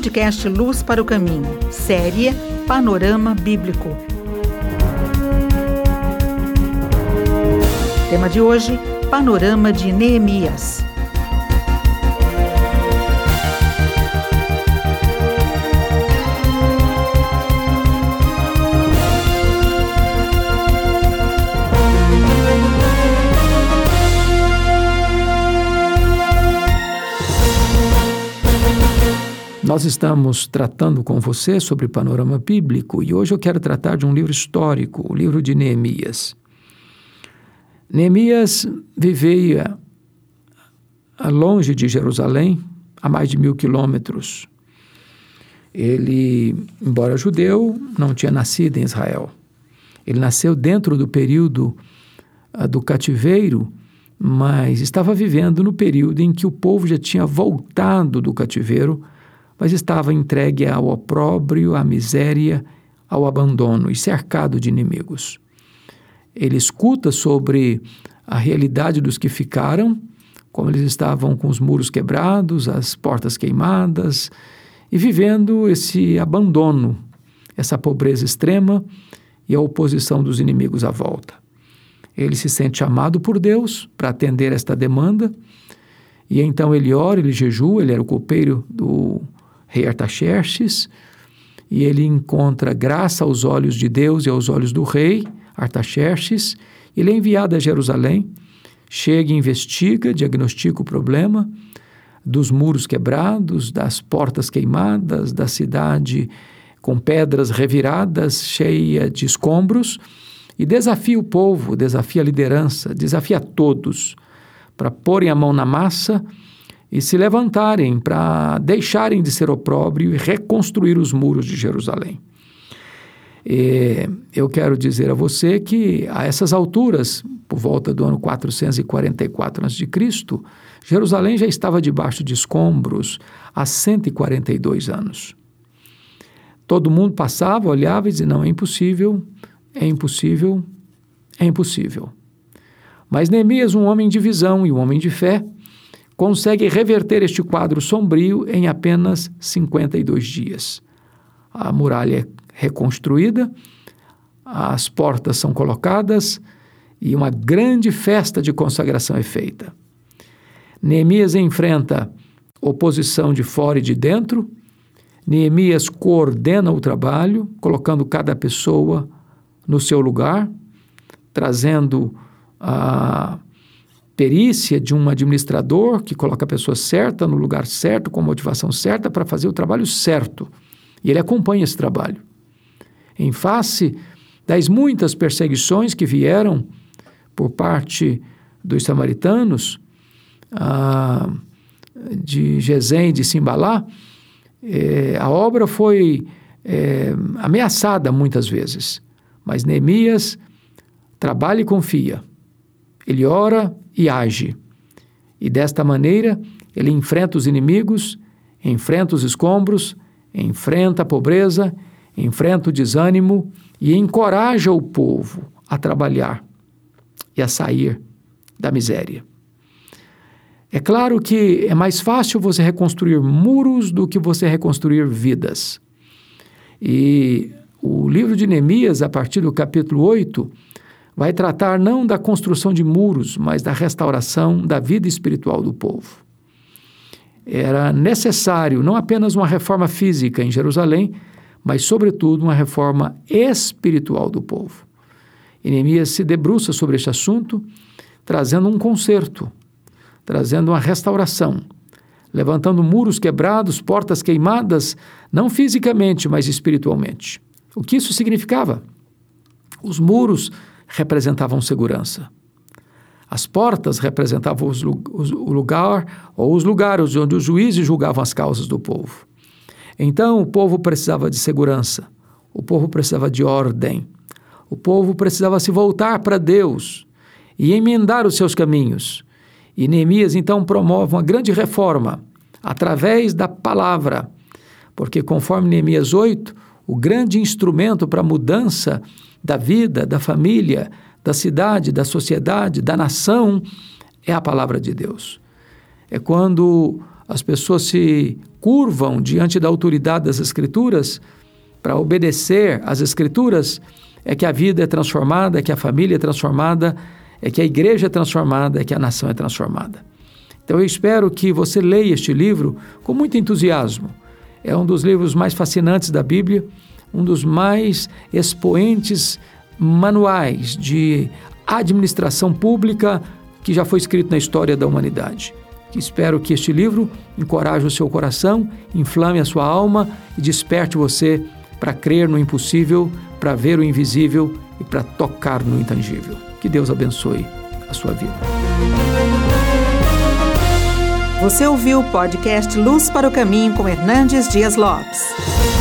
podcast Luz para o Caminho, série Panorama Bíblico. Tema de hoje: Panorama de Neemias. Nós estamos tratando com você sobre panorama bíblico e hoje eu quero tratar de um livro histórico, o livro de Neemias. Neemias vivia longe de Jerusalém, a mais de mil quilômetros. Ele, embora judeu, não tinha nascido em Israel. Ele nasceu dentro do período uh, do cativeiro, mas estava vivendo no período em que o povo já tinha voltado do cativeiro mas estava entregue ao opróbrio, à miséria, ao abandono e cercado de inimigos. Ele escuta sobre a realidade dos que ficaram, como eles estavam com os muros quebrados, as portas queimadas e vivendo esse abandono, essa pobreza extrema e a oposição dos inimigos à volta. Ele se sente chamado por Deus para atender esta demanda e então ele ora, ele jejua, ele era o copeiro do rei Artaxerxes, e ele encontra graça aos olhos de Deus e aos olhos do rei Artaxerxes. Ele é enviado a Jerusalém, chega e investiga, diagnostica o problema dos muros quebrados, das portas queimadas, da cidade com pedras reviradas, cheia de escombros, e desafia o povo, desafia a liderança, desafia todos para porem a mão na massa e se levantarem para deixarem de ser opróbrio e reconstruir os muros de Jerusalém. E eu quero dizer a você que a essas alturas, por volta do ano 444 a.C., Jerusalém já estava debaixo de escombros há 142 anos. Todo mundo passava, olhava e dizia: não, é impossível, é impossível, é impossível. Mas Neemias, um homem de visão e um homem de fé, consegue reverter este quadro sombrio em apenas 52 dias. A muralha é reconstruída, as portas são colocadas e uma grande festa de consagração é feita. Neemias enfrenta oposição de fora e de dentro. Neemias coordena o trabalho, colocando cada pessoa no seu lugar, trazendo a perícia de um administrador que coloca a pessoa certa no lugar certo, com motivação certa para fazer o trabalho certo. E ele acompanha esse trabalho. Em face das muitas perseguições que vieram por parte dos samaritanos, ah, de e de Simbalá, eh, a obra foi eh, ameaçada muitas vezes. Mas Neemias trabalha e confia. Ele ora e age. E desta maneira, ele enfrenta os inimigos, enfrenta os escombros, enfrenta a pobreza, enfrenta o desânimo e encoraja o povo a trabalhar e a sair da miséria. É claro que é mais fácil você reconstruir muros do que você reconstruir vidas. E o livro de Neemias, a partir do capítulo 8, vai tratar não da construção de muros, mas da restauração da vida espiritual do povo. Era necessário não apenas uma reforma física em Jerusalém, mas, sobretudo, uma reforma espiritual do povo. E Neemias se debruça sobre este assunto, trazendo um conserto, trazendo uma restauração, levantando muros quebrados, portas queimadas, não fisicamente, mas espiritualmente. O que isso significava? Os muros representavam segurança. As portas representavam os, os, o lugar ou os lugares onde os juízes julgavam as causas do povo. Então o povo precisava de segurança, o povo precisava de ordem, o povo precisava se voltar para Deus e emendar os seus caminhos. E Neemias então promove uma grande reforma através da palavra, porque conforme Neemias 8, o grande instrumento para a mudança da vida, da família, da cidade, da sociedade, da nação, é a palavra de Deus. É quando as pessoas se curvam diante da autoridade das Escrituras para obedecer às Escrituras, é que a vida é transformada, é que a família é transformada, é que a igreja é transformada, é que a nação é transformada. Então eu espero que você leia este livro com muito entusiasmo. É um dos livros mais fascinantes da Bíblia, um dos mais expoentes manuais de administração pública que já foi escrito na história da humanidade. Espero que este livro encoraje o seu coração, inflame a sua alma e desperte você para crer no impossível, para ver o invisível e para tocar no intangível. Que Deus abençoe a sua vida. Você ouviu o podcast Luz para o Caminho com Hernandes Dias Lopes.